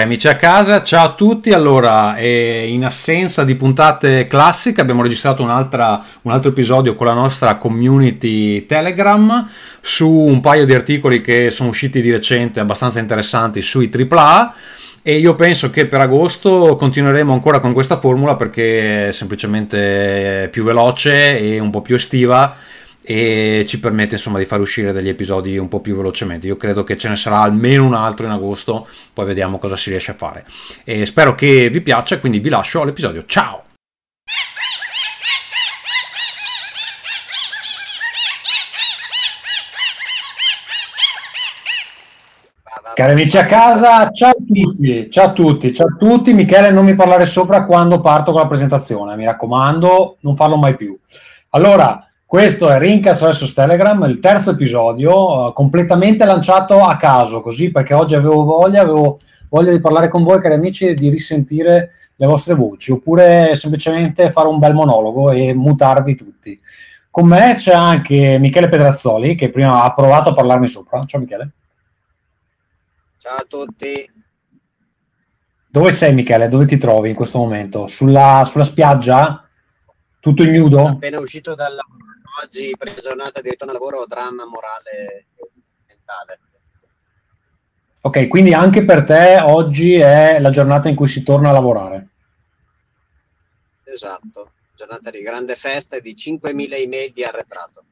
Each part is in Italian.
Cari amici a casa, ciao a tutti. Allora, eh, in assenza di puntate classiche, abbiamo registrato un altro episodio con la nostra community Telegram su un paio di articoli che sono usciti di recente abbastanza interessanti sui AAA. E io penso che per agosto continueremo ancora con questa formula perché è semplicemente più veloce e un po' più estiva e ci permette insomma di far uscire degli episodi un po' più velocemente. Io credo che ce ne sarà almeno un altro in agosto, poi vediamo cosa si riesce a fare. E spero che vi piaccia, quindi vi lascio all'episodio. Ciao! Cari amici a casa, ciao a tutti, ciao a tutti, ciao a tutti. Michele, non mi parlare sopra quando parto con la presentazione, mi raccomando, non farlo mai più. Allora, questo è Rincast vs Telegram, il terzo episodio, uh, completamente lanciato a caso, così perché oggi avevo voglia, avevo voglia di parlare con voi, cari amici, e di risentire le vostre voci, oppure semplicemente fare un bel monologo e mutarvi tutti. Con me c'è anche Michele Pedrazzoli, che prima ha provato a parlarmi sopra. Ciao Michele. Ciao a tutti. Dove sei Michele? Dove ti trovi in questo momento? Sulla, sulla spiaggia? Tutto ignudo? Appena uscito dal lavoro oggi per la giornata di ritorno al lavoro dramma morale e mentale. Ok, quindi anche per te oggi è la giornata in cui si torna a lavorare. Esatto, giornata di grande festa e di 5.000 email di arretrato.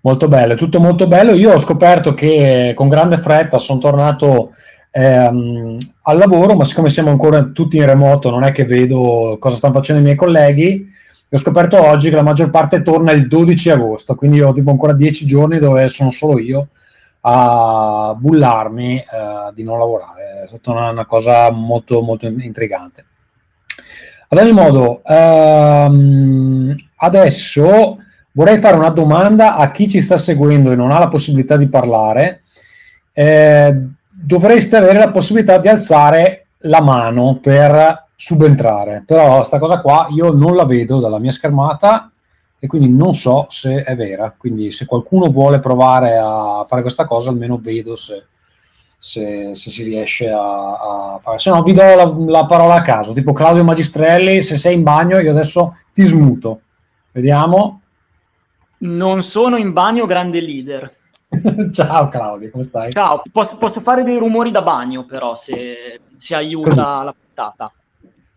Molto bello, tutto molto bello. Io ho scoperto che con grande fretta sono tornato ehm, al lavoro, ma siccome siamo ancora tutti in remoto, non è che vedo cosa stanno facendo i miei colleghi ho scoperto oggi che la maggior parte torna il 12 agosto, quindi ho tipo ancora 10 giorni dove sono solo io a bullarmi eh, di non lavorare. È stata una, una, cosa molto, molto intrigante. Ad ogni modo, ehm, adesso vorrei fare una domanda a chi ci sta seguendo e non ha la possibilità di parlare. Eh, dovreste avere la possibilità di alzare la mano per subentrare, però sta cosa qua io non la vedo dalla mia schermata e quindi non so se è vera, quindi se qualcuno vuole provare a fare questa cosa almeno vedo se, se, se si riesce a, a, fare, se no vi do la, la, parola a caso, tipo Claudio Magistrelli, se sei in bagno io adesso ti smuto, vediamo. Non sono in bagno, grande leader. Ciao Claudio, come stai? Ciao, posso, posso, fare dei rumori da bagno però se, se aiuta la puntata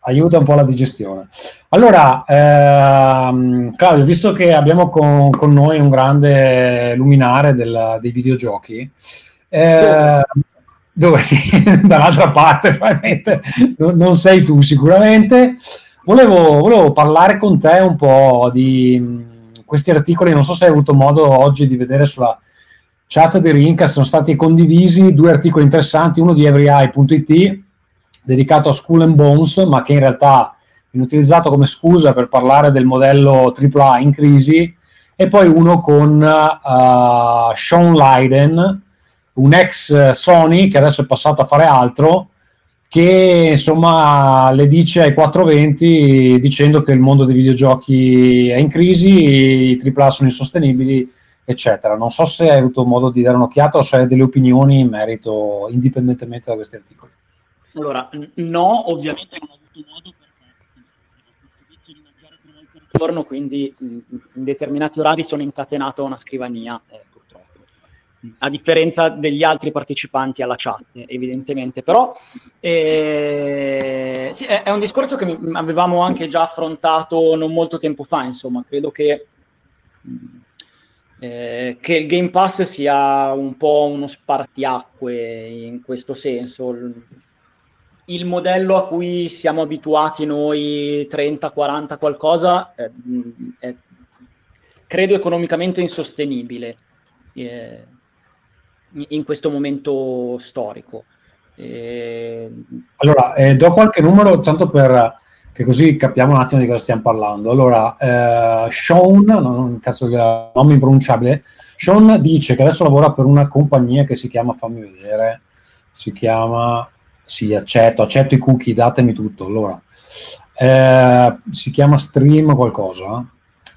aiuta un po' la digestione. Allora, ehm, Claudio, visto che abbiamo con, con noi un grande luminare del, dei videogiochi, eh, dove sì, dall'altra parte probabilmente non, sei tu sicuramente, volevo, volevo, parlare con te un po' di mh, questi articoli, non so se hai avuto modo oggi di vedere sulla chat di Rincast, sono stati condivisi due articoli interessanti, uno di everyeye.it dedicato a School and Bones, ma che in realtà viene utilizzato come scusa per parlare del modello AAA in crisi, e poi uno con uh, Sean Leiden, un ex Sony che adesso è passato a fare altro, che insomma le dice ai 420 dicendo che il mondo dei videogiochi è in crisi, i AAA sono insostenibili, eccetera. Non so se hai avuto modo di dare un'occhiata o se hai delle opinioni in merito indipendentemente da questi articoli. Allora, no, ovviamente non ho avuto modo perché questo vizio di mangiare tre volte al giorno, quindi in determinati orari sono incatenato a una scrivania, eh, purtroppo. A differenza degli altri partecipanti alla chat, evidentemente. Però eh, sì, è, è, un discorso che avevamo anche già affrontato non molto tempo fa, insomma, credo che... Eh, che il Game Pass sia un po' uno spartiacque in questo senso il modello a cui siamo abituati noi 30, 40 qualcosa è, è credo economicamente insostenibile eh, in questo momento storico. Eh, allora, eh, do qualche numero tanto per che così capiamo un attimo di cosa stiamo parlando. Allora, eh, Sean, non cazzo nome impronunciabile, Sean dice che adesso lavora per una compagnia che si chiama, fammi vedere, si chiama sì, accetto, accetto i cookie, datemi tutto. Allora, eh, si chiama Stream qualcosa,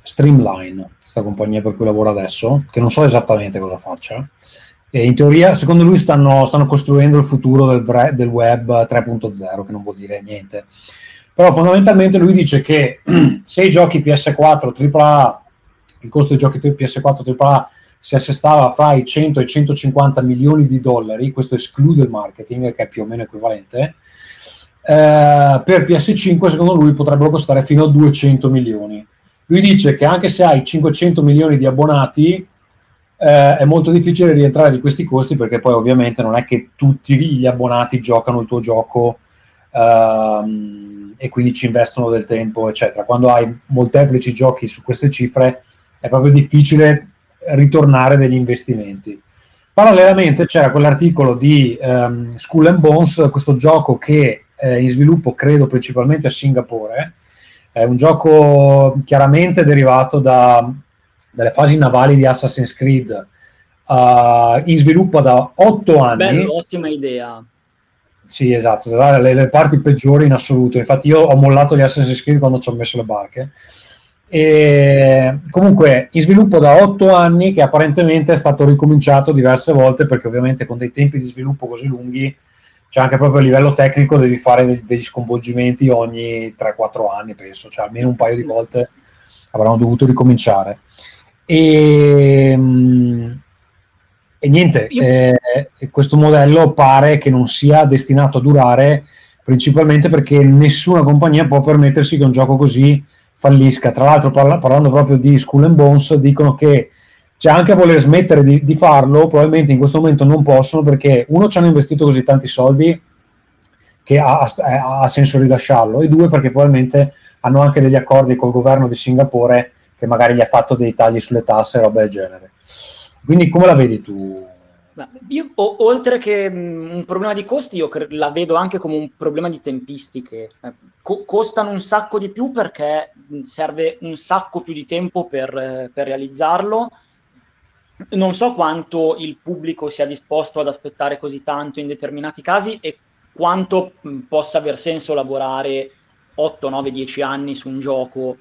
Streamline, questa compagnia per cui lavoro adesso, che non so esattamente cosa faccia. E in teoria, secondo lui, stanno, stanno costruendo il futuro del, del web 3.0, che non vuol dire niente. Però fondamentalmente lui dice che se i giochi PS4 AAA, il costo dei giochi PS4 AAA si assestava fra i 100 e i 150 milioni di dollari, questo esclude il marketing, che è più o meno equivalente, eh, per PS5 secondo lui potrebbero costare fino a 200 milioni. Lui dice che anche se hai 500 milioni di abbonati, eh, è molto difficile rientrare di questi costi perché poi ovviamente non è che tutti gli abbonati giocano il tuo gioco ehm, e quindi ci investono del tempo, eccetera. Quando hai molteplici giochi su queste cifre è proprio difficile ritornare degli investimenti. Parallelamente c'era quell'articolo di um, School and Bones, questo gioco che è in sviluppo credo principalmente a Singapore, è un gioco chiaramente derivato da, dalle fasi navali di Assassin's Creed, uh, in sviluppo da otto anni. Bello, ottima idea. Sì, esatto, le, le, parti peggiori in assoluto. Infatti io ho mollato gli Assassin's Creed quando ci ho messo le barche. E comunque in sviluppo da otto anni che apparentemente è stato ricominciato diverse volte perché ovviamente con dei tempi di sviluppo così lunghi c'è anche proprio a livello tecnico devi fare degli, degli sconvolgimenti ogni 3-4 anni penso, cioè almeno un paio di volte avranno dovuto ricominciare. E, e niente, eh, questo modello pare che non sia destinato a durare principalmente perché nessuna compagnia può permettersi che un gioco così fallisca. Tra l'altro, parla, parlando proprio di Skull and Bones, dicono che c'è anche a voler smettere di, di, farlo, probabilmente in questo momento non possono perché uno ci hanno investito così tanti soldi che ha, ha, ha senso rilasciarlo e due perché probabilmente hanno anche degli accordi col governo di Singapore che magari gli ha fatto dei tagli sulle tasse e roba del genere. Quindi come la vedi tu? Io, oltre che mh, un problema di costi, io cre- la vedo anche come un problema di tempistiche. Eh, co- costano un sacco di più perché serve un sacco più di tempo per, eh, per realizzarlo. Non so quanto il pubblico sia disposto ad aspettare così tanto in determinati casi e quanto mh, possa aver senso lavorare 8, 9, 10 anni su un gioco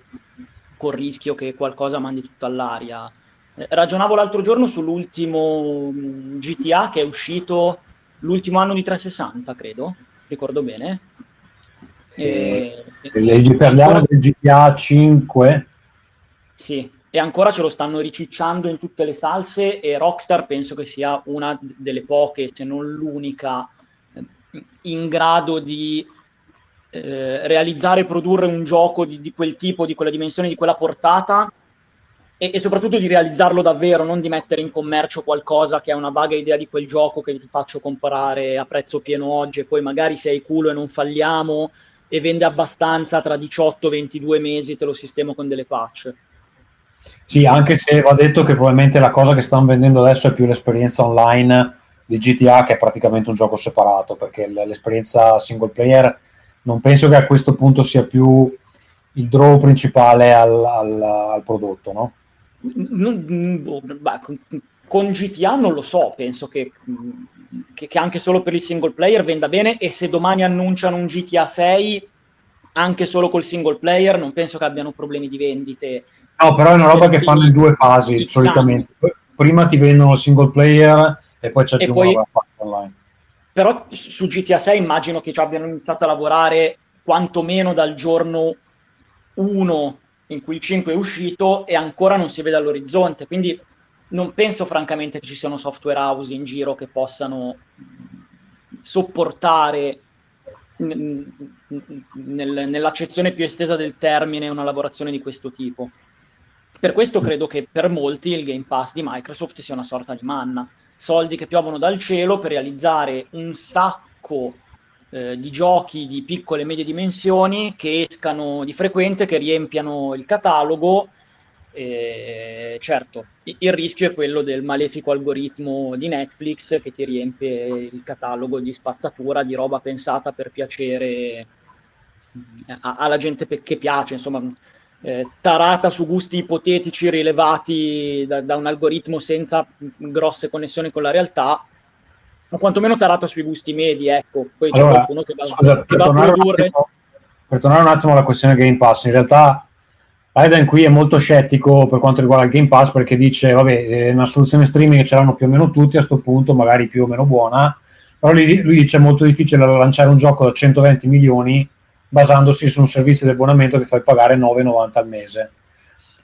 col rischio che qualcosa mandi tutto all'aria. Eh, ragionavo l'altro giorno sull'ultimo mm, GTA che è uscito l'ultimo anno di 360, credo, ricordo bene. E, e parliamo ancora... del GTA 5? Sì, e ancora ce lo stanno ricicciando in tutte le salse e Rockstar penso che sia una delle poche, se non l'unica, eh, in grado di eh, realizzare e produrre un gioco di, di, quel tipo, di quella dimensione, di quella portata e, e, soprattutto di realizzarlo davvero, non di mettere in commercio qualcosa che ha una vaga idea di quel gioco che ti faccio comprare a prezzo pieno oggi e poi magari sei culo e non falliamo e vende abbastanza tra 18 e 22 mesi te lo sistemo con delle patch. Sì, anche se va detto che probabilmente la cosa che stanno vendendo adesso è più l'esperienza online di GTA che è praticamente un gioco separato perché l'esperienza single player non penso che a questo punto sia più il draw principale al, al, al prodotto, no? Boh, beh, con GTA non lo so, penso che, che, che, anche solo per il single player venda bene e se domani annunciano un GTA 6 anche solo col single player non penso che abbiano problemi di vendite. No, però è una roba che fanno in due fasi solitamente. Prima ti vendono il single player e poi ci aggiungono poi... la parte online però su GTA 6 immagino che ci abbiano iniziato a lavorare quantomeno dal giorno 1 in cui il 5 è uscito e ancora non si vede all'orizzonte, quindi non penso francamente che ci siano software house in giro che possano sopportare nel, nell'accezione più estesa del termine una lavorazione di questo tipo. Per questo credo che per molti il Game Pass di Microsoft sia una sorta di manna soldi che piovono dal cielo per realizzare un sacco eh, di giochi di piccole e medie dimensioni che escano di frequente, che riempiano il catalogo. E, certo, il rischio è quello del malefico algoritmo di Netflix che ti riempie il catalogo di spazzatura, di roba pensata per piacere alla gente che piace, insomma, eh, tarata su gusti ipotetici rilevati da, da, un algoritmo senza grosse connessioni con la realtà, o quantomeno tarata sui gusti medi, ecco. Poi allora, c'è qualcuno che va, scusa, che va a produrre... Attimo, per tornare un attimo alla questione Game Pass, in realtà Aiden qui è molto scettico per quanto riguarda il Game Pass perché dice, vabbè, è una soluzione streaming ce l'hanno più o meno tutti, a questo punto magari più o meno buona, però lui, lui dice è molto difficile lanciare un gioco da 120 milioni basandosi su un servizio di abbonamento che fai pagare 9,90 al mese.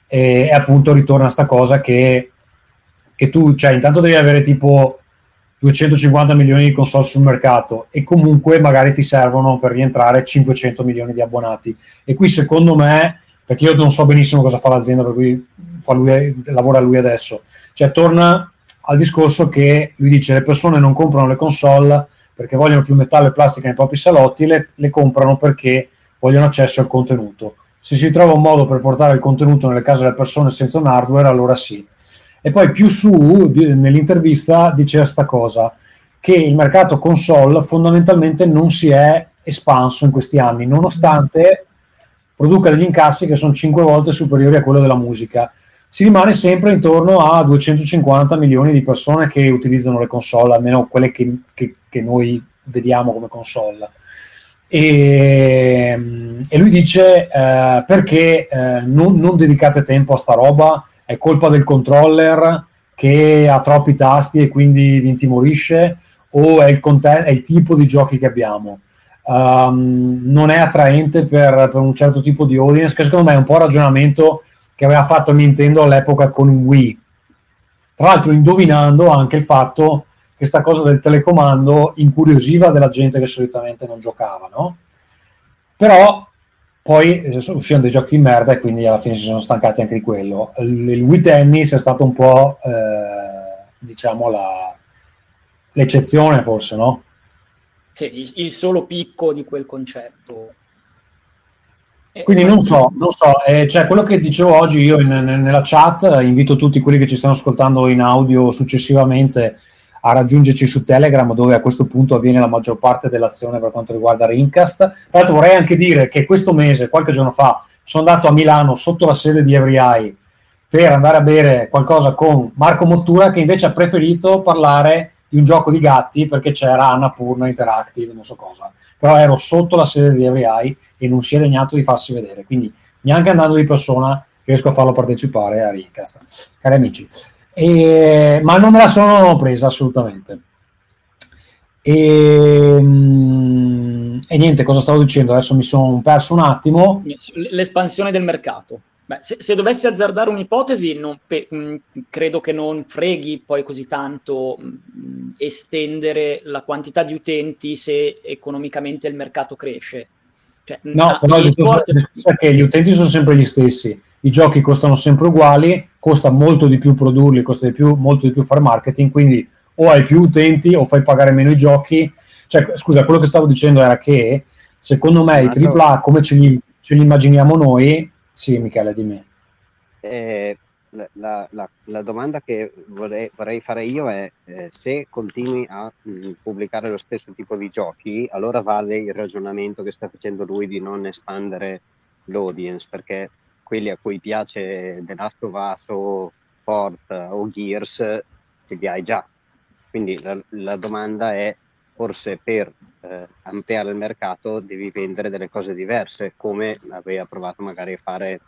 E, e appunto ritorna a sta cosa che, che tu, cioè, intanto devi avere tipo 250 milioni di console sul mercato e comunque magari ti servono per rientrare 500 milioni di abbonati. E qui secondo me perché io non so benissimo cosa fa l'azienda per cui lui, lavora lui adesso. Cioè, torna al discorso che lui dice le persone non comprano le console perché vogliono più metallo e plastica nei propri salotti, le, le comprano perché vogliono accesso al contenuto. Se si trova un modo per portare il contenuto nelle case delle persone senza un hardware, allora sì. E poi più su, di, nell'intervista, diceva questa cosa, che il mercato console fondamentalmente non si è espanso in questi anni, nonostante produca degli incassi che sono 5 volte superiori a quello della musica. Si rimane sempre intorno a 250 milioni di persone che utilizzano le console, almeno quelle che, che, che noi vediamo come console. E, e lui dice eh, perché eh, non, non, dedicate tempo a sta roba, è colpa del controller che ha troppi tasti e quindi vi intimorisce o è il, content- è il tipo di giochi che abbiamo um, non è attraente per, per, un certo tipo di audience, che secondo me è un po' il ragionamento che aveva fatto Nintendo all'epoca con Wii. Tra l'altro indovinando anche il fatto che questa cosa del telecomando incuriosiva della gente che solitamente non giocava, no? Però poi eh, uscivano dei giochi di merda e quindi alla fine si sono stancati anche di quello. Il, il Wii Tennis è stato un po', eh, diciamo, la, l'eccezione forse, no? sì, il, solo picco di quel concetto. Quindi non so, non so eh, cioè quello che dicevo oggi io in, in, nella chat, invito tutti quelli che ci stanno ascoltando in audio successivamente a raggiungerci su Telegram dove a questo punto avviene la maggior parte dell'azione per quanto riguarda Rincast. Tra l'altro vorrei anche dire che questo mese, qualche giorno fa, sono andato a Milano sotto la sede di EveryEye per andare a bere qualcosa con Marco Mottura che invece ha preferito parlare di un gioco di gatti perché c'era Annapurna Interactive, non so cosa. Però ero sotto la sede di EveryEye e non si è degnato di farsi vedere. Quindi neanche andando di persona riesco a farlo partecipare a Rincast. Cari amici. E, ma non me la sono presa assolutamente. E, e niente, cosa stavo dicendo? Adesso mi sono perso un attimo. L'espansione del mercato. Beh, se, se, dovessi azzardare un'ipotesi, pe- mm, credo che non freghi poi così tanto mh, mm, estendere la quantità di utenti se economicamente il mercato cresce. Cioè, no, però il sport... è che gli utenti sono sempre gli stessi, i giochi costano sempre uguali, costa molto di più produrli, costa di più, molto di più fare marketing, quindi o hai più utenti o fai pagare meno i giochi. Cioè, scusa, quello che stavo dicendo era che secondo me i AAA come ce li, ce li immaginiamo noi sì, Michele, dimmi. Eh, la, la, la, domanda che vorrei, vorrei, fare io è eh, se continui a mh, mm, pubblicare lo stesso tipo di giochi, allora vale il ragionamento che sta facendo lui di non espandere l'audience, perché quelli a cui piace The Last of Us o Port o Gears ce li hai già. Quindi la, la domanda è forse per eh, ampliare il mercato devi vendere delle cose diverse, come aveva provato magari a fare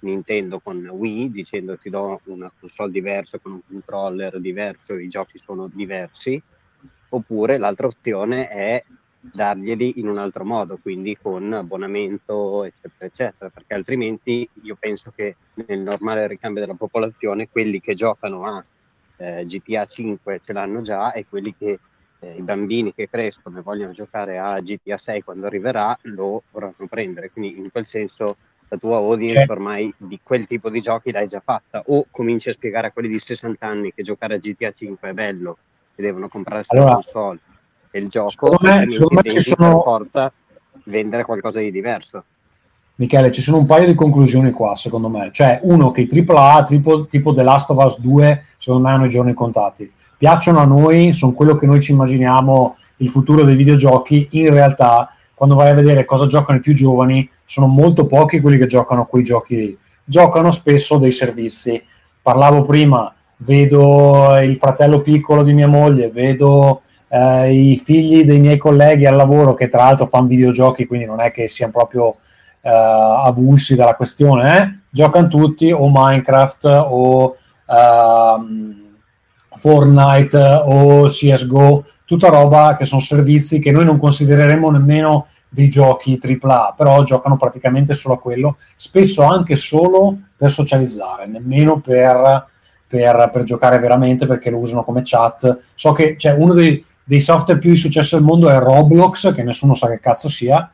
Nintendo con Wii, dicendo ti do una console diversa con un controller diverso, i giochi sono diversi, oppure l'altra opzione è darglieli in un altro modo, quindi con abbonamento, eccetera, eccetera, perché altrimenti io penso che nel normale ricambio della popolazione quelli che giocano a eh, GTA 5 ce l'hanno già e quelli che eh, i bambini che crescono e vogliono giocare a GTA 6 quando arriverà lo vorranno prendere. Quindi in quel senso la tua audience certo. ormai di quel tipo di giochi l'hai già fatta o cominci a spiegare a quelli di 60 anni che giocare a GTA 5 è bello e devono comprare allora, console il gioco secondo me, ci sono... porta vendere qualcosa di diverso. Michele, ci sono un paio di conclusioni qua, secondo me. Cioè, uno, che i AAA tipo, tipo The Last of Us 2, secondo me hanno i giorni contati piacciono a noi, sono quello che noi ci immaginiamo il futuro dei videogiochi, in realtà quando vai a vedere cosa giocano i più giovani, sono molto pochi quelli che giocano quei giochi Giocano spesso dei servizi. Parlavo prima, vedo il fratello piccolo di mia moglie, vedo eh, i figli dei miei colleghi al lavoro che tra l'altro fanno videogiochi, quindi non è che siano proprio avulsi dalla questione, eh? giocano tutti o Minecraft o ehm, Fortnite o CSGO, tutta roba che sono servizi che noi non considereremo nemmeno dei giochi AAA, però giocano praticamente solo a quello, spesso anche solo per socializzare, nemmeno per, per, per giocare veramente perché lo usano come chat. So che c'è uno dei, dei software più di successo del mondo è Roblox, che nessuno sa che cazzo sia,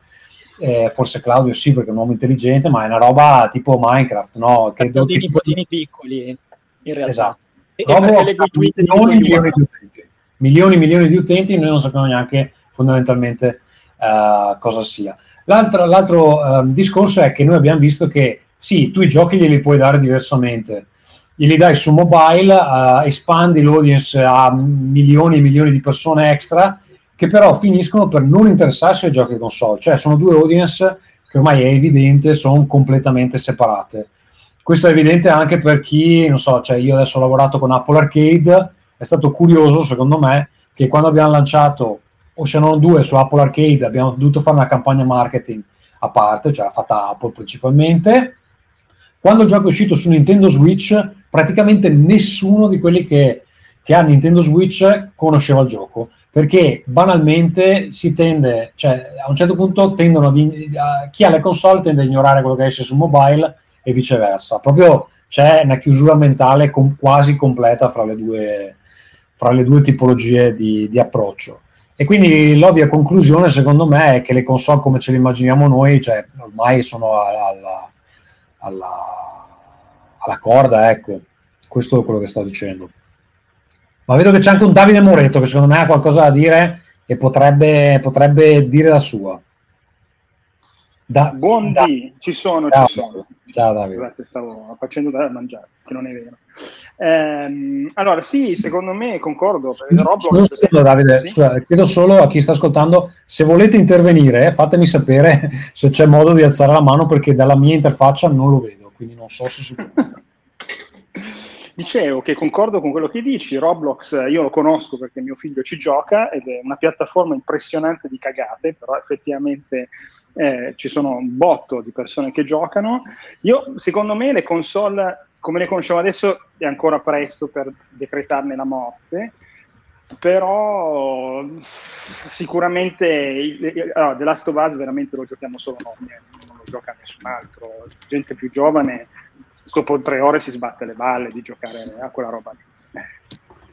eh, forse Claudio sì perché è un uomo intelligente, ma è una roba tipo Minecraft, no? Che do, nipotini piccoli, in realtà. Esatto. E, Roblox e milioni, milioni di utenti. Milioni e milioni di utenti, noi non sappiamo neanche fondamentalmente uh, cosa sia. L'altro, l'altro uh, discorso è che noi abbiamo visto che sì, tu i giochi glieli puoi dare diversamente, glieli dai su mobile, uh, espandi l'audience a milioni e milioni di persone extra che però finiscono per non interessarsi ai giochi console, cioè sono due audience che ormai è evidente sono completamente separate. Questo è evidente anche per chi, non so, cioè io adesso ho lavorato con Apple Arcade, è stato curioso secondo me che quando abbiamo lanciato Ocean 2 su Apple Arcade abbiamo dovuto fare una campagna marketing a parte, cioè fatta Apple principalmente. Quando il gioco è uscito su Nintendo Switch, praticamente nessuno di quelli che, che ha Nintendo Switch conosceva il gioco, perché banalmente si tende, cioè a un certo punto tendono a, chi ha le console tende a ignorare quello che esce su mobile e viceversa. Proprio c'è una chiusura mentale com- quasi completa fra le due, fra le due tipologie di, di approccio. E quindi l'ovvia conclusione, secondo me, è che le console come ce le immaginiamo noi, cioè, ormai sono alla, alla, alla corda, ecco. Questo è quello che sto dicendo. Ma vedo che c'è anche un Davide Moreto che secondo me ha qualcosa da dire e potrebbe, potrebbe dire la sua. Da, Buon da. ci sono, Ciao. ci sono. Ciao Davide. Scusate, stavo facendo da mangiare, che non è vero. Ehm, allora, sì, secondo me concordo. Scusa, scusa, scusa, Davide, sì? scusa, chiedo solo a chi sta ascoltando, se volete intervenire, fatemi sapere se c'è modo di alzare la mano perché dalla mia interfaccia non lo vedo, quindi non so se si può. Dicevo che concordo con quello che dici, Roblox io lo conosco perché mio figlio ci gioca ed è una piattaforma impressionante di cagate, però effettivamente eh, ci sono un botto di persone che giocano. Io, secondo me, le console come le conosciamo adesso è ancora presto per decretarne la morte, però sicuramente il, allora, The Last of Us veramente lo giochiamo solo noi, eh, non lo gioca nessun altro. Gente più giovane, dopo tre ore si sbatte le balle di giocare a quella roba lì.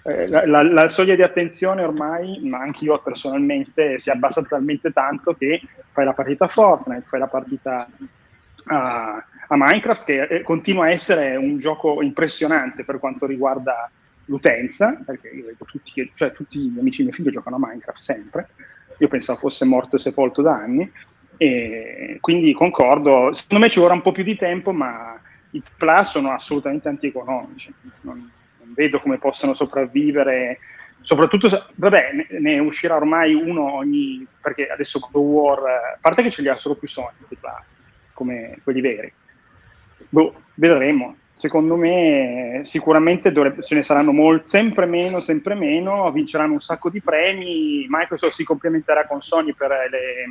Eh, la, la, la, soglia di attenzione ormai, ma anche io personalmente, si è abbassata talmente tanto che fai la partita a Fortnite, fai la partita a, a Minecraft, che eh, continua a essere un gioco impressionante per quanto riguarda l'utenza, perché io vedo tutti, cioè, tutti gli amici di mio figlio giocano a Minecraft sempre, io pensavo fosse morto e sepolto da anni, e quindi concordo, secondo me ci vorrà un po' più di tempo, ma i Plus sono assolutamente antieconomici, non, non vedo come possano sopravvivere. Soprattutto vabbè ne, ne, uscirà ormai uno ogni perché adesso of War a parte che ce li ha solo più Sony come quelli veri. Boh, vedremo. Secondo me sicuramente dovrebbe, ce ne saranno molti sempre meno sempre meno vinceranno un sacco di premi. Microsoft si complementerà con Sony per, le,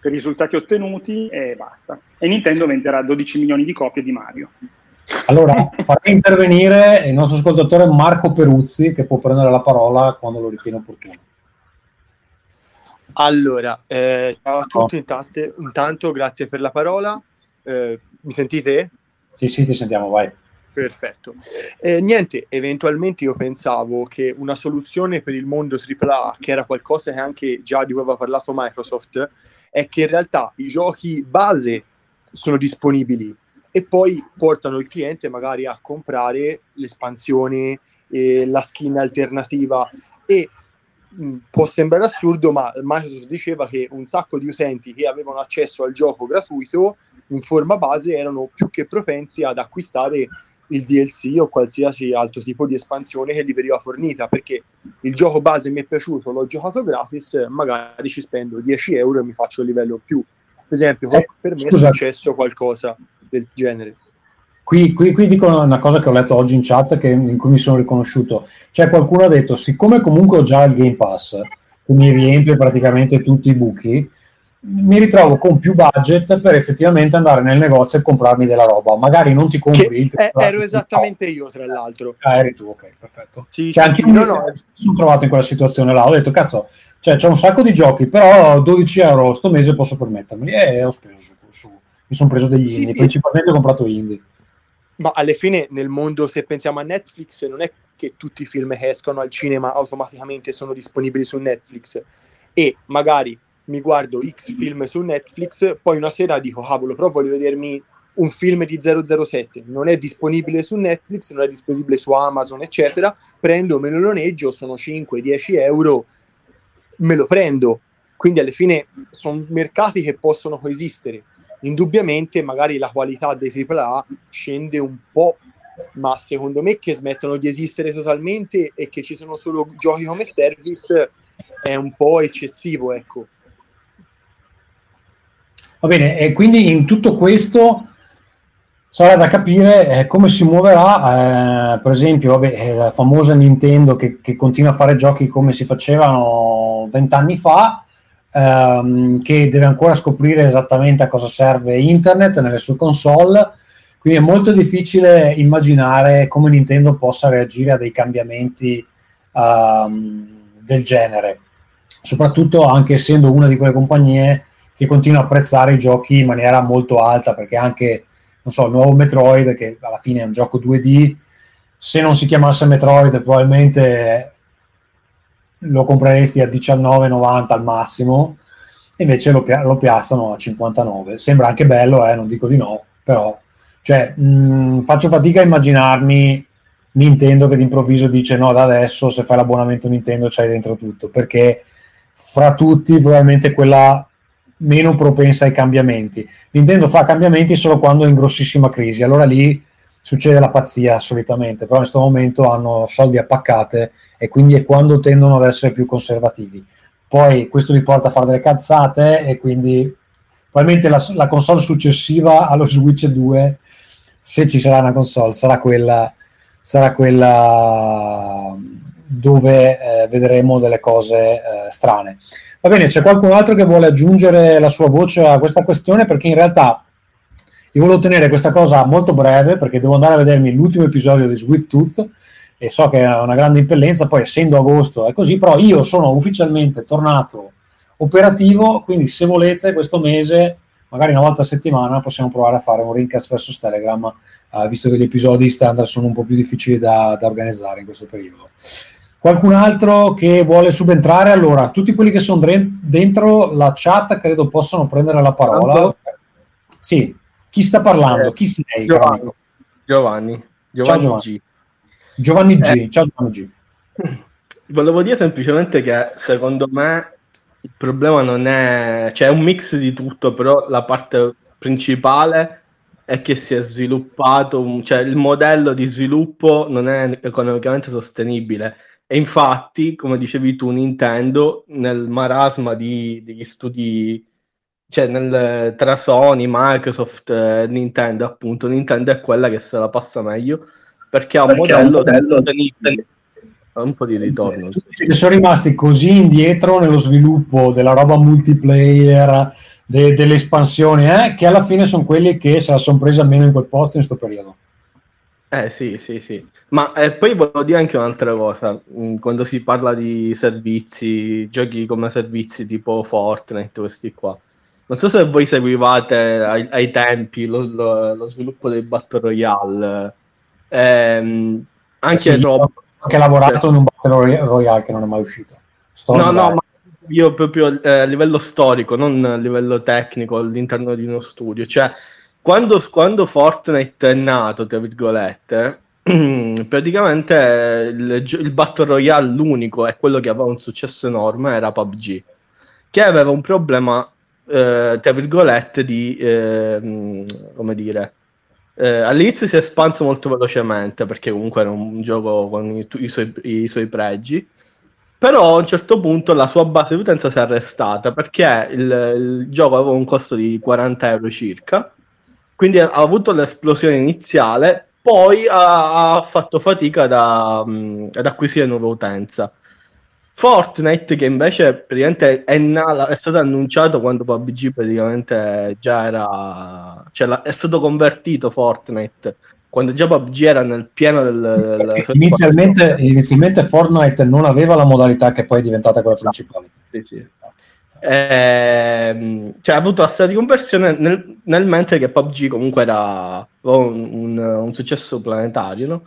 per i risultati ottenuti e basta e Nintendo venderà 12 milioni di copie di Mario allora, farei intervenire il nostro ascoltatore Marco Peruzzi che può prendere la parola quando lo ritiene opportuno. Allora, eh, ciao a tutti, oh. intanto, intanto, grazie per la parola. Eh, mi sentite? Sì, sì, ti sentiamo, vai. Perfetto. Eh, niente, eventualmente io pensavo che una soluzione per il mondo AAA, che era qualcosa che anche già di cui aveva parlato Microsoft, è che in realtà i giochi base sono disponibili e poi portano il cliente magari a comprare l'espansione, eh, la skin alternativa e mm, può sembrare assurdo, ma Microsoft diceva che un sacco di utenti che avevano accesso al gioco gratuito in forma base erano più che propensi ad acquistare il DLC o qualsiasi altro tipo di espansione che gli veniva fornita perché il gioco base mi è piaciuto, l'ho giocato gratis, magari ci spendo 10 euro e mi faccio il livello più. Per esempio, eh, per me scusa. è successo qualcosa del genere. Qui, qui, qui, dico una cosa che ho letto oggi in chat che, in cui mi sono riconosciuto. Cioè, qualcuno ha detto: siccome comunque ho già il Game Pass, che mi riempie praticamente tutti i buchi, mi ritrovo con più budget per effettivamente andare nel negozio e comprarmi della roba. Magari non ti compri Che il eh, ero esattamente io, tra l'altro. Ah, eri tu, ok, perfetto. Sì, Cioè, anche sì, io no, no, mi sono trovato in quella situazione là. Ho detto, cazzo, cioè, c'è un sacco di giochi, però 12 euro sto mese posso permettermeli. E ho speso su. su- Mi sono preso degli Sì, indie, sì. principalmente ho comprato indie. Ma alla fine nel mondo, se pensiamo a Netflix, non è che tutti i film che escono al cinema automaticamente sono disponibili su Netflix e magari mi guardo X film su Netflix, poi una sera dico, cavolo, però voglio vedermi un film di 007, non è disponibile su Netflix, non è disponibile su Amazon, eccetera, prendo, me lo noleggio, sono 5-10 euro, me lo prendo. Quindi alla fine sono mercati che possono coesistere. Indubbiamente magari la qualità dei AAA scende un po', ma secondo me che smettono di esistere totalmente e che ci sono solo giochi come service è un po' eccessivo, ecco. Va bene, e quindi in tutto questo sarà da capire eh, come si muoverà, eh, per esempio, vabbè, eh, la famosa Nintendo che, che continua a fare giochi come si facevano vent'anni fa, ehm, che deve ancora scoprire esattamente a cosa serve internet nelle sue console, quindi è molto difficile immaginare come Nintendo possa reagire a dei cambiamenti ehm, del genere, soprattutto anche essendo una di quelle compagnie che continua a apprezzare i giochi in maniera molto alta, perché anche, non so, il nuovo Metroid, che alla fine è un gioco 2D, se non si chiamasse Metroid probabilmente lo compreresti a 19,90 al massimo, invece lo, lo piazzano a 59. Sembra anche bello, eh, non dico di no, però cioè, mh, faccio fatica a immaginarmi Nintendo che d'improvviso dice no, da adesso se fai l'abbonamento Nintendo c'hai dentro tutto, perché fra tutti probabilmente quella meno propensa ai cambiamenti. Nintendo fa cambiamenti solo quando è in grossissima crisi, allora lì succede la pazzia solitamente, però in questo momento hanno soldi a paccate e quindi è quando tendono ad essere più conservativi. Poi questo li porta a fare delle cazzate e quindi probabilmente la, la console successiva allo Switch 2, se ci sarà una console, sarà quella, sarà quella dove eh, vedremo delle cose eh, strane. Va bene, c'è qualcun altro che vuole aggiungere la sua voce a questa questione perché in realtà io volevo tenere questa cosa molto breve perché devo andare a vedermi l'ultimo episodio di Sweet Tooth e so che è una grande impellenza, poi essendo agosto è così, però io sono ufficialmente tornato operativo, quindi se volete questo mese, magari una volta a settimana, possiamo provare a fare un Rincast versus Telegram, eh, visto che gli episodi standard sono un po' più difficili da, da organizzare in questo periodo. Qualcun altro che vuole subentrare? Allora, tutti quelli che sono dentro la chat credo possano prendere la parola. Pronto? Sì, chi sta parlando? Eh, Chi sei? Giovanni. amico? Giovanni. Ciao Giovanni Giovanni. G. Giovanni G. Eh. Ciao Giovanni G. Volevo dire semplicemente che secondo me il problema non è, cioè è un mix di tutto, però la parte principale è che si è sviluppato, cioè il modello di sviluppo non è economicamente sostenibile. E infatti, come dicevi tu, Nintendo nel marasma di- degli studi, cioè nel, tra Sony, Microsoft e Nintendo, appunto, Nintendo è quella che se la passa meglio perché ha un Perché modello modello sostenibile. Ha un po' di ritorno. che sono rimasti così indietro nello sviluppo della roba multiplayer, de- delle espansioni, eh, che alla fine sono quelli che se la sono presa almeno in quel posto in questo periodo. Eh sì, sì, sì. Ma eh, poi volevo dire anche un'altra cosa, mm, quando si parla di servizi, giochi come servizi tipo Fortnite, questi qua. Non so se voi seguivate ai, ai tempi lo, lo- lo sviluppo dei Battle Royale, ehm, anche Sì, roba- ho anche lavorato in un Battle Roy- Royale che non è mai uscito. Story No, no, ma io proprio eh, a livello storico, non a livello tecnico all'interno di uno studio. Cioè, quando, quando Fortnite è nato, tra virgolette, praticamente il, il Battle Royale, l'unico e quello che aveva un successo enorme era PUBG, che aveva un problema, eh, tra virgolette, di, ehm, come dire, eh, all'inizio si è espanso molto velocemente perché comunque era un gioco con i, i suoi, i suoi pregi. Però a un certo punto la sua base di utenza si è arrestata perché il, il gioco aveva un costo di 40 euro circa, quindi ha avuto l'esplosione iniziale, poi ha, ha fatto fatica da, mh, ad acquisire nuova utenza. Fortnite che invece praticamente è, è, stato annunciato quando PUBG praticamente già era cioè è stato convertito Fortnite quando già PUBG era nel pieno del, inizialmente, inizialmente, Fortnite non aveva la modalità che poi è diventata quella principale sì, sì. Eh, cioè, ha avuto la storia di conversione nel, nel, mentre che PUBG comunque era un, un, un successo planetario no?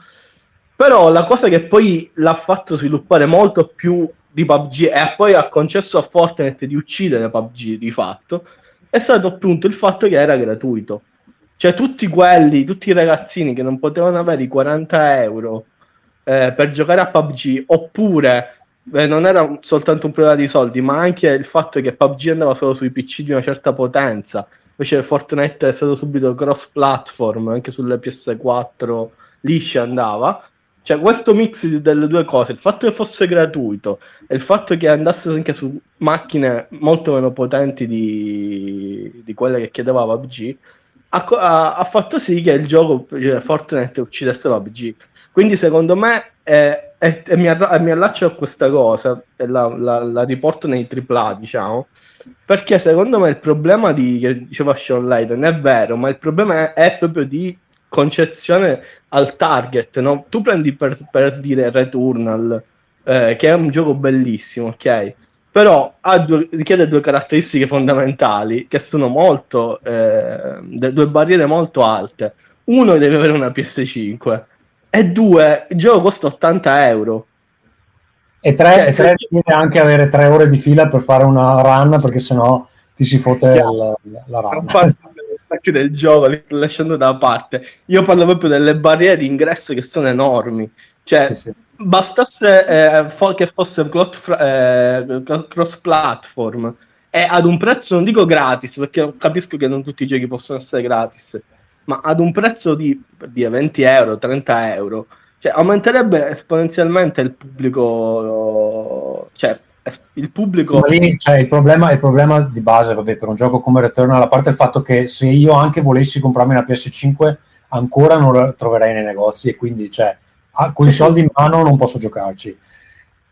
però la cosa che poi l'ha fatto sviluppare molto più di PUBG e poi ha concesso a Fortnite di uccidere PUBG di fatto è stato appunto il fatto che era gratuito. Cioè tutti quelli, tutti i ragazzini che non potevano avere i 40 euro eh, per giocare a PUBG oppure eh, non era soltanto un problema di soldi ma anche il fatto che PUBG andava solo sui PC di una certa potenza invece Fortnite è stato subito cross platform anche sulle PS4 lisce andava cioè, questo mix delle due cose, il fatto che fosse gratuito e il fatto che andasse anche su macchine molto meno potenti di, di quelle che chiedeva PUBG, ha, ha, ha, fatto sì che il gioco cioè, Fortnite uccidesse PUBG. Quindi, secondo me, è, è, è mi, arra- mi, allaccio a questa cosa e la, la, la riporto nei AAA, diciamo. Perché secondo me il problema di, che diceva Sean Layden è vero, ma il problema è, è proprio di concezione al target, no? Tu prendi per, per dire Returnal, eh, che è un gioco bellissimo, ok? Però due, richiede due caratteristiche fondamentali che sono molto, eh, due barriere molto alte. Uno deve avere una PS5 e due, il gioco costa 80 euro. E tre, e tre deve anche avere tre ore di fila per fare una run perché sennò ti si fotte la, la run attacchi del gioco, li sto lasciando da parte. Io parlo proprio delle barriere di ingresso che sono enormi. Cioè, sì, sì. bastasse eh, che fosse eh, cross platform e ad un prezzo, non dico gratis, perché capisco che non tutti i giochi possono essere gratis, ma ad un prezzo di, di 20 euro, 30 euro, cioè, aumenterebbe esponenzialmente il pubblico, cioè il pubblico... Lì, cioè, il, problema, il problema di base, vabbè, per un gioco come Returnal, a parte il fatto che se io anche volessi comprarmi una PS5, ancora non la troverei nei negozi e quindi, cioè, con i soldi in mano non posso giocarci.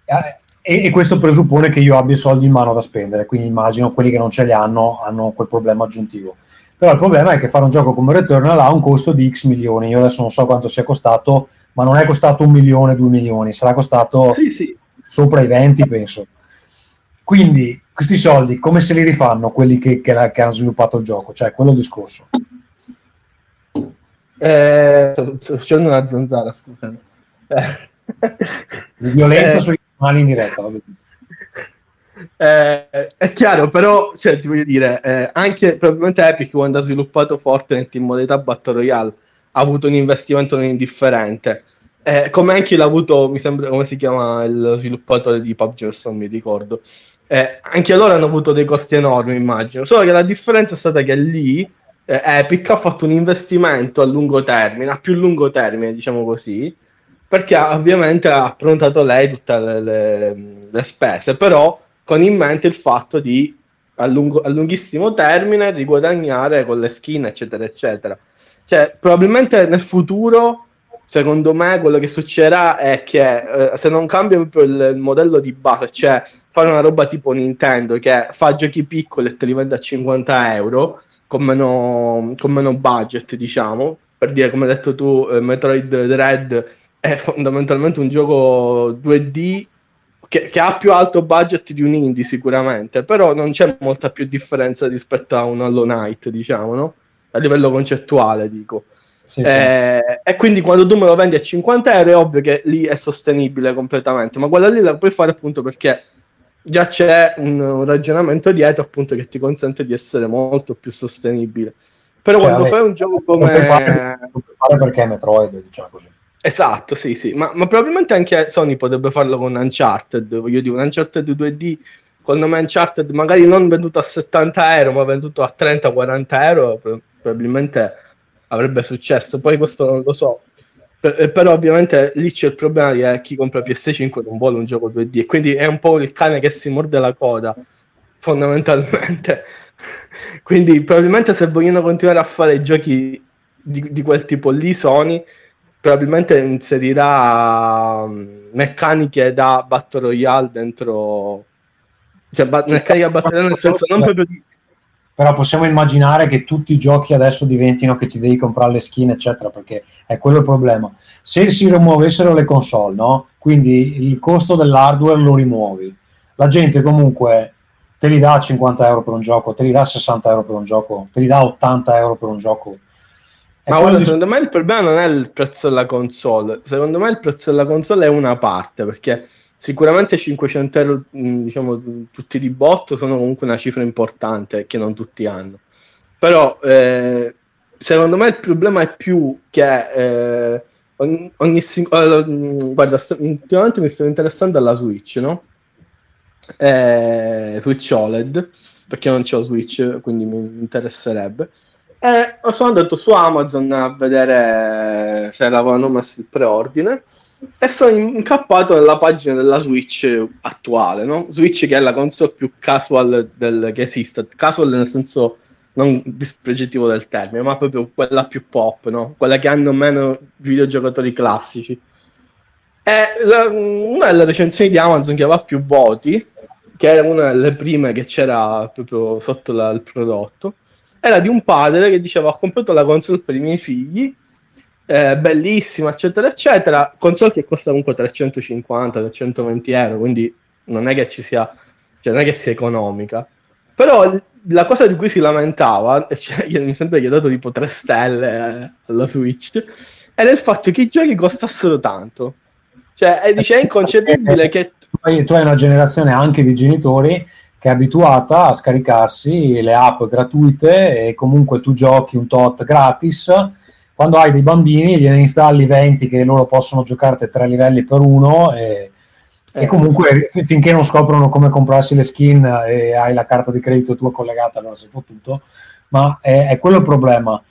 Eh, e, e, questo presuppone che io abbia i soldi in mano da spendere, quindi immagino quelli che non ce li hanno hanno quel problema aggiuntivo. Però il problema è che fare un gioco come Returnal ha un costo di X milioni. Io adesso non so quanto sia costato, ma non è costato un milione, due milioni, sarà costato sì, sì. sopra i 20, penso. Quindi questi soldi come se li rifanno quelli che, che, che hanno sviluppato il gioco? Cioè, quello è il discorso. Eh, sto, facendo una zanzara, scusate. Eh. Violenza eh. sui canali in diretta. Eh, è chiaro, però, cioè, ti voglio dire, eh, anche probabilmente Epic quando ha sviluppato Fortnite in modalità Battle Royale ha avuto un investimento non indifferente. Eh, come anche l'ha avuto, mi sembra, come si chiama il sviluppatore di PUBG, non mi ricordo. Eh, anche loro hanno avuto dei costi enormi, immagino. Solo che la differenza è stata che lì eh, Epic ha fatto un investimento a lungo termine, a più lungo termine, diciamo così, perché ovviamente ha affrontato lei tutte le, le, le, spese, però con in mente il fatto di a, lungo, a lunghissimo termine riguadagnare con le skin, eccetera, eccetera. Cioè, probabilmente nel futuro secondo me quello che succederà è che eh, se non cambia proprio il, il, modello di base, cioè fare una roba tipo Nintendo che fa giochi piccoli e te li vende a 50 euro con meno, con meno budget, diciamo, per dire come hai detto tu, eh, Metroid Red è fondamentalmente un gioco 2D che, che, ha più alto budget di un indie sicuramente, però non c'è molta più differenza rispetto a un Hollow Knight, diciamo, no? A livello concettuale, dico. Sì, eh, sì. E quindi quando tu me lo vendi a 50 euro è ovvio che lì è sostenibile completamente, ma quella lì la puoi fare appunto perché già c'è un, un, ragionamento dietro appunto che ti consente di essere molto più sostenibile. Però cioè, quando fai un gioco come... Fare, perché è Metroid, diciamo così. Esatto, sì, sì, ma, ma, probabilmente anche Sony potrebbe farlo con Uncharted, voglio dire, un Uncharted 2D con nome Uncharted magari non venduto a 70 euro, ma venduto a 30-40 euro, probabilmente avrebbe successo. Poi questo non lo so. Eh, però ovviamente lì c'è il problema che chi compra PS5 non vuole un gioco 2D e quindi è un po' il cane che si morde la coda fondamentalmente quindi probabilmente se vogliono continuare a fare giochi di, di quel tipo lì Sony probabilmente inserirà mm, meccaniche da Battle Royale dentro cioè ba- Sì, meccaniche da Battle Royale nel senso non proprio di Però possiamo immaginare che tutti i giochi adesso diventino che ti devi comprare le skin, eccetera, perché è quello il problema. Se si rimuovessero le console, no? Quindi il costo dell'hardware lo rimuovi. La gente comunque te li dà 50 euro per un gioco, te li dà 60 euro per un gioco, te li dà 80 euro per un gioco. Ma guarda, secondo me il problema non è il prezzo della console, secondo me il prezzo della console è una parte, perché sicuramente 500 euro, mh, diciamo, tutti di botto sono comunque una cifra importante che non tutti hanno. Però eh, secondo me il problema è più che eh, ogni, ogni sing- allora, mh, guarda, sto- ultimamente mi sto interessando alla Switch, no? Eh, Switch OLED, perché non c'ho Switch, quindi mi interesserebbe. E sono andato su Amazon a vedere se l'avevano messo il preordine e sono incappato nella pagina della Switch attuale, no? Switch che è la console più casual del, che esiste, casual nel senso non dispregiativo del termine, ma proprio quella più pop, no? Quella che hanno meno videogiocatori classici. E la- una delle recensioni di Amazon che aveva più voti, che era una delle prime che c'era proprio sotto la- il prodotto, era di un padre che diceva ho comprato la console per i miei figli, eh, bellissima, eccetera, eccetera, console che costa comunque 350-320 euro, quindi non è che ci sia, cioè non è che sia economica. Però la cosa di cui si lamentava, cioè, io mi sembra che ho dato tipo 3 stelle eh, alla Switch, era il fatto che i giochi costassero tanto. Cioè, e dice, è inconcepibile che... Poi tu hai una generazione anche di genitori che è abituata a scaricarsi le app gratuite e comunque tu giochi un tot gratis. Quando hai dei bambini gliene installi 20 che loro possono giocare tre livelli per uno e, e Eh, comunque fi- finché non scoprono come comprarsi le skin e hai la carta di credito tua collegata allora sei fottuto. Ma è, è quello il problema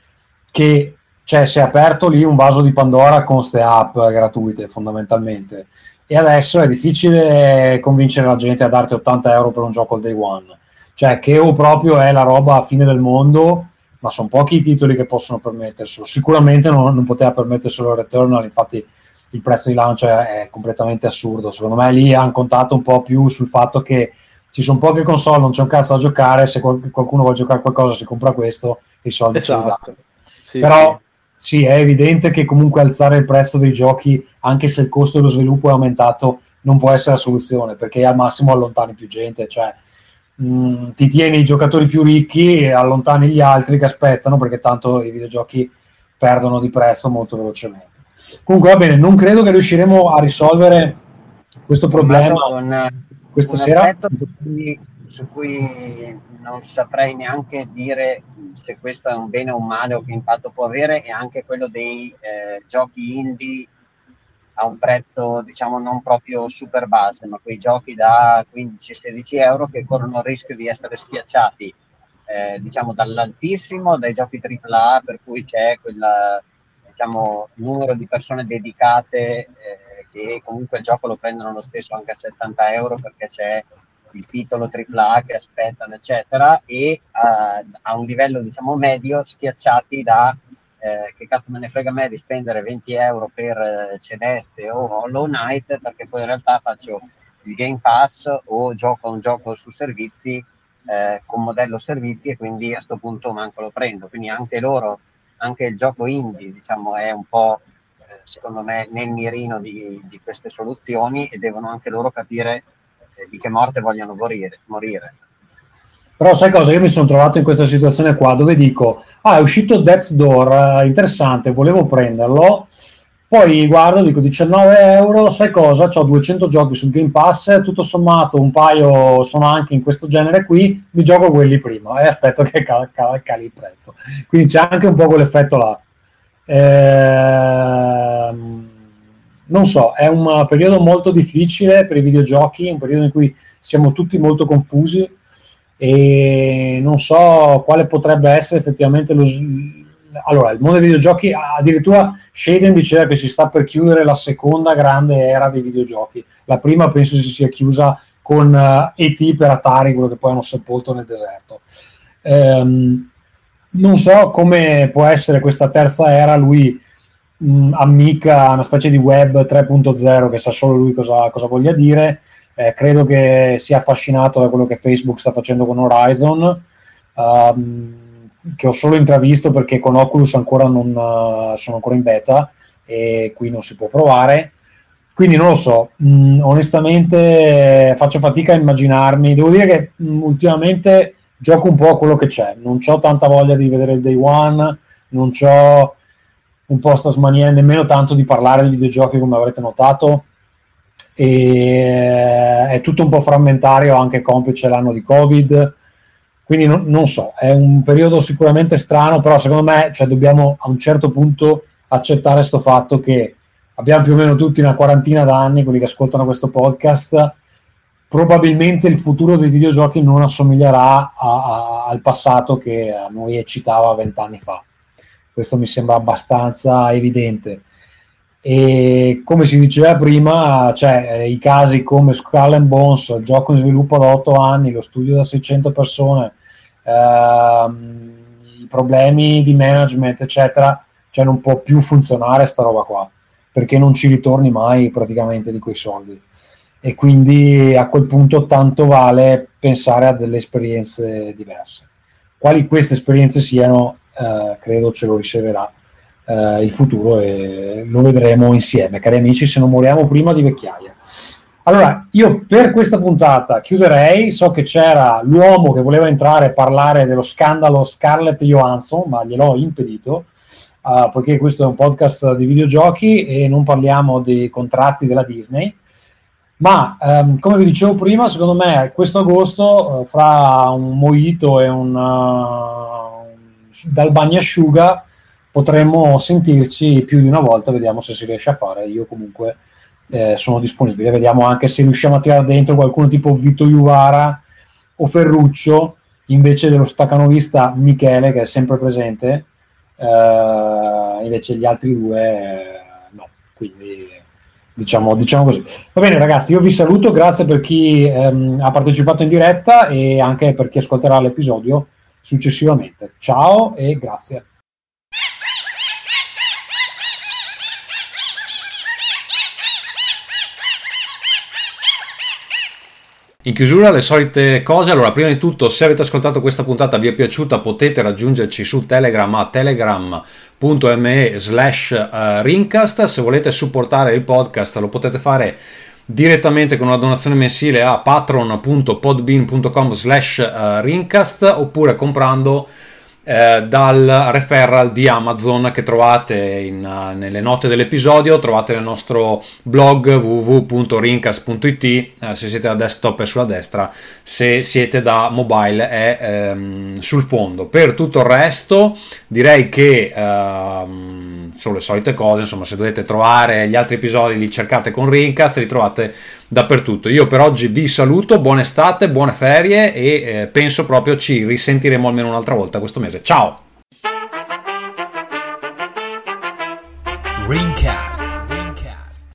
che cioè, si è aperto lì un vaso di Pandora con queste app gratuite fondamentalmente e adesso è difficile convincere la gente a darti 80 euro per un gioco al day one. Cioè che o proprio è la roba a fine del mondo ma sono pochi i titoli che possono permetterselo. Sicuramente non, non poteva permetterselo il Returnal infatti il prezzo di lancio è, è completamente assurdo. Secondo me lì hanno contato un po' più sul fatto che ci sono poche console non c'è un cazzo da giocare se qual- qualcuno vuole giocare qualcosa si compra questo i soldi ce li dà Esatto. Sì, però sì, è evidente che comunque alzare il prezzo dei giochi, anche se il costo dello sviluppo è aumentato, non può essere la soluzione, perché al massimo allontani più gente, cioè mh, ti tieni i giocatori più ricchi e allontani gli altri che aspettano, perché tanto i videogiochi perdono di prezzo molto velocemente. Comunque va bene, non credo che riusciremo a risolvere questo problema un, questa un sera. su cui, su cui non saprei neanche dire se questo è un bene o un male o che impatto può avere è anche quello dei eh, giochi indie a un prezzo diciamo non proprio super base, ma quei giochi da 15-16 euro che corrono il rischio di essere schiacciati eh, diciamo dall'altissimo, dai giochi AAA per cui c'è quel diciamo, numero di persone dedicate eh, che comunque il gioco lo prendono lo stesso anche a 70 euro perché c'è il titolo AAA che aspettano eccetera e eh, a un livello diciamo medio schiacciati da eh, che cazzo me ne frega a me di spendere 20 euro per eh, Celeste o Hollow Knight perché poi in realtà faccio il Game Pass o gioco un gioco su servizi eh, con modello servizi e quindi a questo punto manco lo prendo. Quindi anche loro anche il gioco indie diciamo è un po' eh, secondo me nel mirino di, di queste soluzioni e devono anche loro capire di che morte vogliono morire, morire. Però sai cosa? Io mi sono trovato in questa situazione qua dove dico, ah è uscito Death's Door, eh, interessante, volevo prenderlo, poi guardo, dico 19 euro, sai cosa? Ho 200 giochi sul Game Pass, tutto sommato un paio sono anche in questo genere qui, mi gioco quelli prima e aspetto che cal- cal- cali il prezzo. Quindi c'è anche un po' quell'effetto là. Ehm, non so, è un periodo molto difficile per i videogiochi, un periodo in cui siamo tutti molto confusi e non so quale potrebbe essere effettivamente lo allora il mondo dei videogiochi addirittura Shaden diceva che si sta per chiudere la seconda grande era dei videogiochi. La prima penso si sia chiusa con uh, ET per Atari quello che poi hanno sepolto nel deserto. Ehm, non so come può essere questa terza era lui mh, amica, una specie di web 3.0 che sa solo lui cosa, cosa voglia dire. Eh, credo che sia affascinato da quello che Facebook sta facendo con Horizon, um, che ho solo intravisto perché con Oculus ancora non uh, sono ancora in beta e qui non si può provare. Quindi non lo so, mh, onestamente faccio fatica a immaginarmi. Devo dire che mh, ultimamente gioco un po' a quello che c'è, non ho tanta voglia di vedere il day one, non ho un po' sta smania nemmeno tanto di parlare di videogiochi come avrete notato. E è tutto un po' frammentario anche complice l'anno di covid. Quindi non, non so è un periodo sicuramente strano però secondo me cioè, dobbiamo a un certo punto accettare questo fatto che abbiamo più o meno tutti una quarantina d'anni quelli che ascoltano questo podcast. Probabilmente il futuro dei videogiochi non assomiglierà a, a, al passato che a noi eccitava vent'anni fa. Questo mi sembra abbastanza evidente. E come si diceva prima, cioè, i casi come Skull and Bones, il gioco in sviluppo da 8 anni, lo studio da 600 persone, ehm, i problemi di management, eccetera, cioè non può più funzionare sta roba qua, perché non ci ritorni mai praticamente di quei soldi e quindi a quel punto tanto vale pensare a delle esperienze diverse. Quali queste esperienze siano, eh, credo ce lo riserverà eh, il futuro e lo vedremo insieme, cari amici, se non moriamo prima di vecchiaia. Allora, io per questa puntata chiuderei, so che c'era l'uomo che voleva entrare e parlare dello scandalo Scarlett Johansson, ma gliel'ho impedito, uh, poiché questo è un podcast di videogiochi e non parliamo dei contratti della Disney. Ma ehm, come vi dicevo prima, secondo me questo agosto, eh, fra un mojito e un uh, dal bagnasciuga, potremmo sentirci più di una volta. Vediamo se si riesce a fare. Io comunque eh, sono disponibile. Vediamo anche se riusciamo a tirare dentro qualcuno tipo Vito Juvara o Ferruccio invece dello staccanovista Michele, che è sempre presente. Eh, invece gli altri due, eh, no. Quindi Diciamo, diciamo, così. Va bene ragazzi, io vi saluto, grazie per chi ehm, ha partecipato in diretta e anche per chi ascolterà l'episodio successivamente. Ciao e grazie. In chiusura le solite cose, allora prima di tutto se avete ascoltato questa puntata vi è piaciuta potete raggiungerci su Telegram a telegram.me slash eh, rincast, se volete supportare il podcast lo potete fare direttamente con una donazione mensile a patron.podbean.com slash eh, rincast oppure comprando eh, dal referral di Amazon che trovate in, uh, nelle note dell'episodio, trovate nel nostro blog www.rincas.it eh, se siete da desktop è sulla destra, se siete da mobile è ehm, sul fondo. Per tutto il resto direi che ehm, sono le solite cose, insomma se dovete trovare gli altri episodi li cercate con Rincast, li trovate dappertutto. Io per oggi vi saluto, buona estate, buone ferie e eh, penso proprio ci risentiremo almeno un'altra volta questo mese. Ciao! Ringcast.